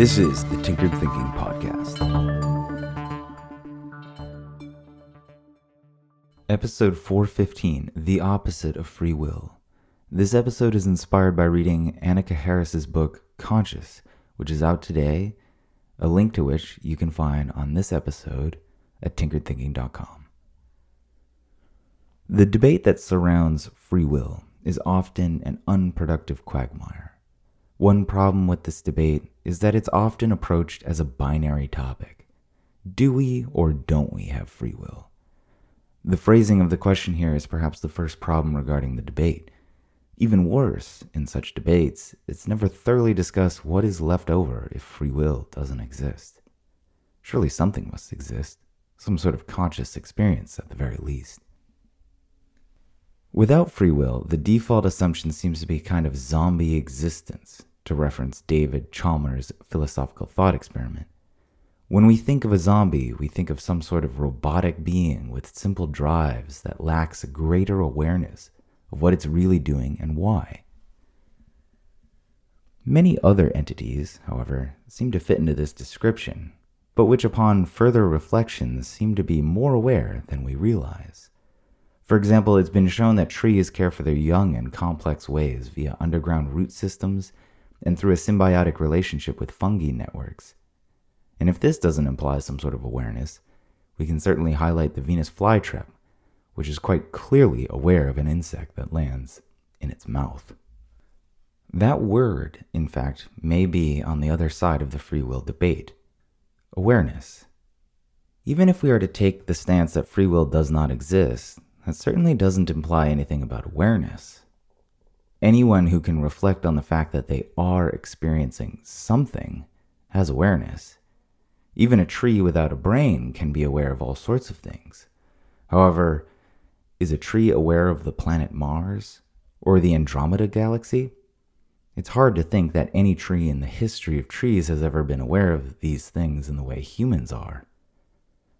This is the Tinkered Thinking Podcast. Episode 415 The Opposite of Free Will. This episode is inspired by reading Annaka Harris's book Conscious, which is out today, a link to which you can find on this episode at tinkeredthinking.com. The debate that surrounds free will is often an unproductive quagmire. One problem with this debate is that it's often approached as a binary topic. Do we or don't we have free will? The phrasing of the question here is perhaps the first problem regarding the debate. Even worse, in such debates, it's never thoroughly discussed what is left over if free will doesn't exist. Surely something must exist, some sort of conscious experience at the very least. Without free will, the default assumption seems to be a kind of zombie existence, to reference David Chalmers' philosophical thought experiment. When we think of a zombie, we think of some sort of robotic being with simple drives that lacks a greater awareness of what it's really doing and why. Many other entities, however, seem to fit into this description, but which upon further reflection seem to be more aware than we realize. For example, it's been shown that trees care for their young in complex ways via underground root systems and through a symbiotic relationship with fungi networks. And if this doesn't imply some sort of awareness, we can certainly highlight the Venus flytrap, which is quite clearly aware of an insect that lands in its mouth. That word, in fact, may be on the other side of the free will debate awareness. Even if we are to take the stance that free will does not exist, that certainly doesn't imply anything about awareness. Anyone who can reflect on the fact that they are experiencing something has awareness. Even a tree without a brain can be aware of all sorts of things. However, is a tree aware of the planet Mars or the Andromeda galaxy? It's hard to think that any tree in the history of trees has ever been aware of these things in the way humans are.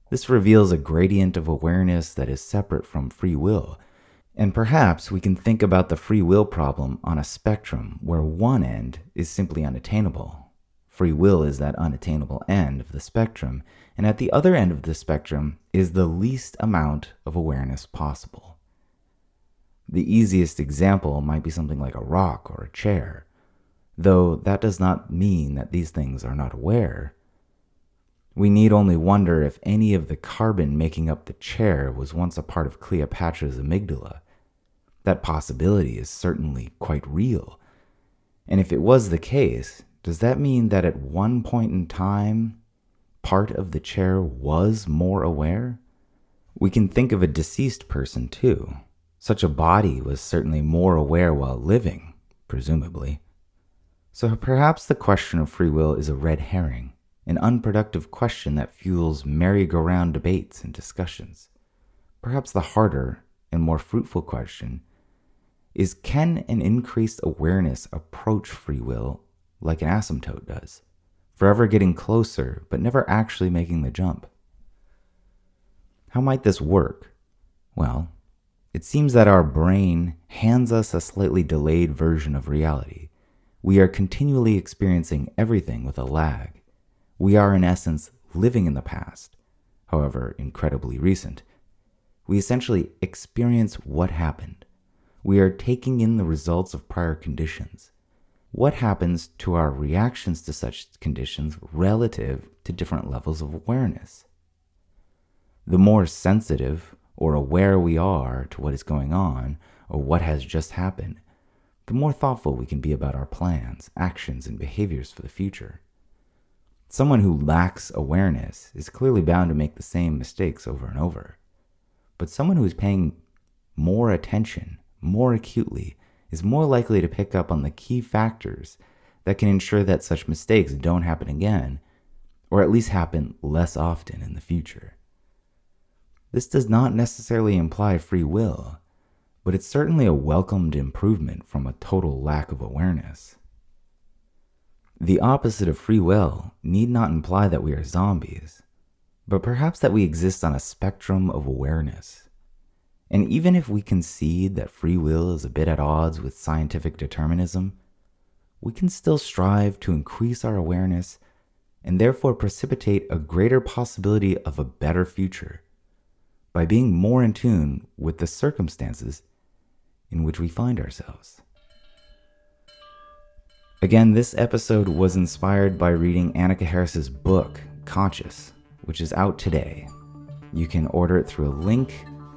This reveals a gradient of awareness that is separate from free will and perhaps we can think about the free will problem on a spectrum where one end is simply unattainable. Free will is that unattainable end of the spectrum, and at the other end of the spectrum is the least amount of awareness possible. The easiest example might be something like a rock or a chair, though that does not mean that these things are not aware. We need only wonder if any of the carbon making up the chair was once a part of Cleopatra's amygdala. That possibility is certainly quite real. And if it was the case, does that mean that at one point in time, part of the chair was more aware? We can think of a deceased person too. Such a body was certainly more aware while living, presumably. So perhaps the question of free will is a red herring an unproductive question that fuels merry-go-round debates and discussions. Perhaps the harder and more fruitful question is can an increased awareness approach free will like an asymptote does, forever getting closer but never actually making the jump? How might this work? Well, it seems that our brain hands us a slightly delayed version of reality. We are continually experiencing everything with a lag. We are, in essence, living in the past, however incredibly recent. We essentially experience what happened. We are taking in the results of prior conditions. What happens to our reactions to such conditions relative to different levels of awareness? The more sensitive or aware we are to what is going on or what has just happened, the more thoughtful we can be about our plans, actions, and behaviors for the future. Someone who lacks awareness is clearly bound to make the same mistakes over and over. But someone who is paying more attention, more acutely, is more likely to pick up on the key factors that can ensure that such mistakes don't happen again, or at least happen less often in the future. This does not necessarily imply free will, but it's certainly a welcomed improvement from a total lack of awareness. The opposite of free will need not imply that we are zombies, but perhaps that we exist on a spectrum of awareness. And even if we concede that free will is a bit at odds with scientific determinism, we can still strive to increase our awareness and therefore precipitate a greater possibility of a better future by being more in tune with the circumstances in which we find ourselves. Again, this episode was inspired by reading Annaka Harris's book, Conscious, which is out today. You can order it through a link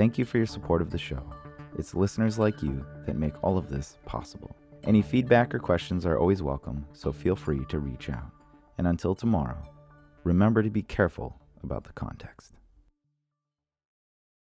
Thank you for your support of the show. It's listeners like you that make all of this possible. Any feedback or questions are always welcome, so feel free to reach out. And until tomorrow, remember to be careful about the context.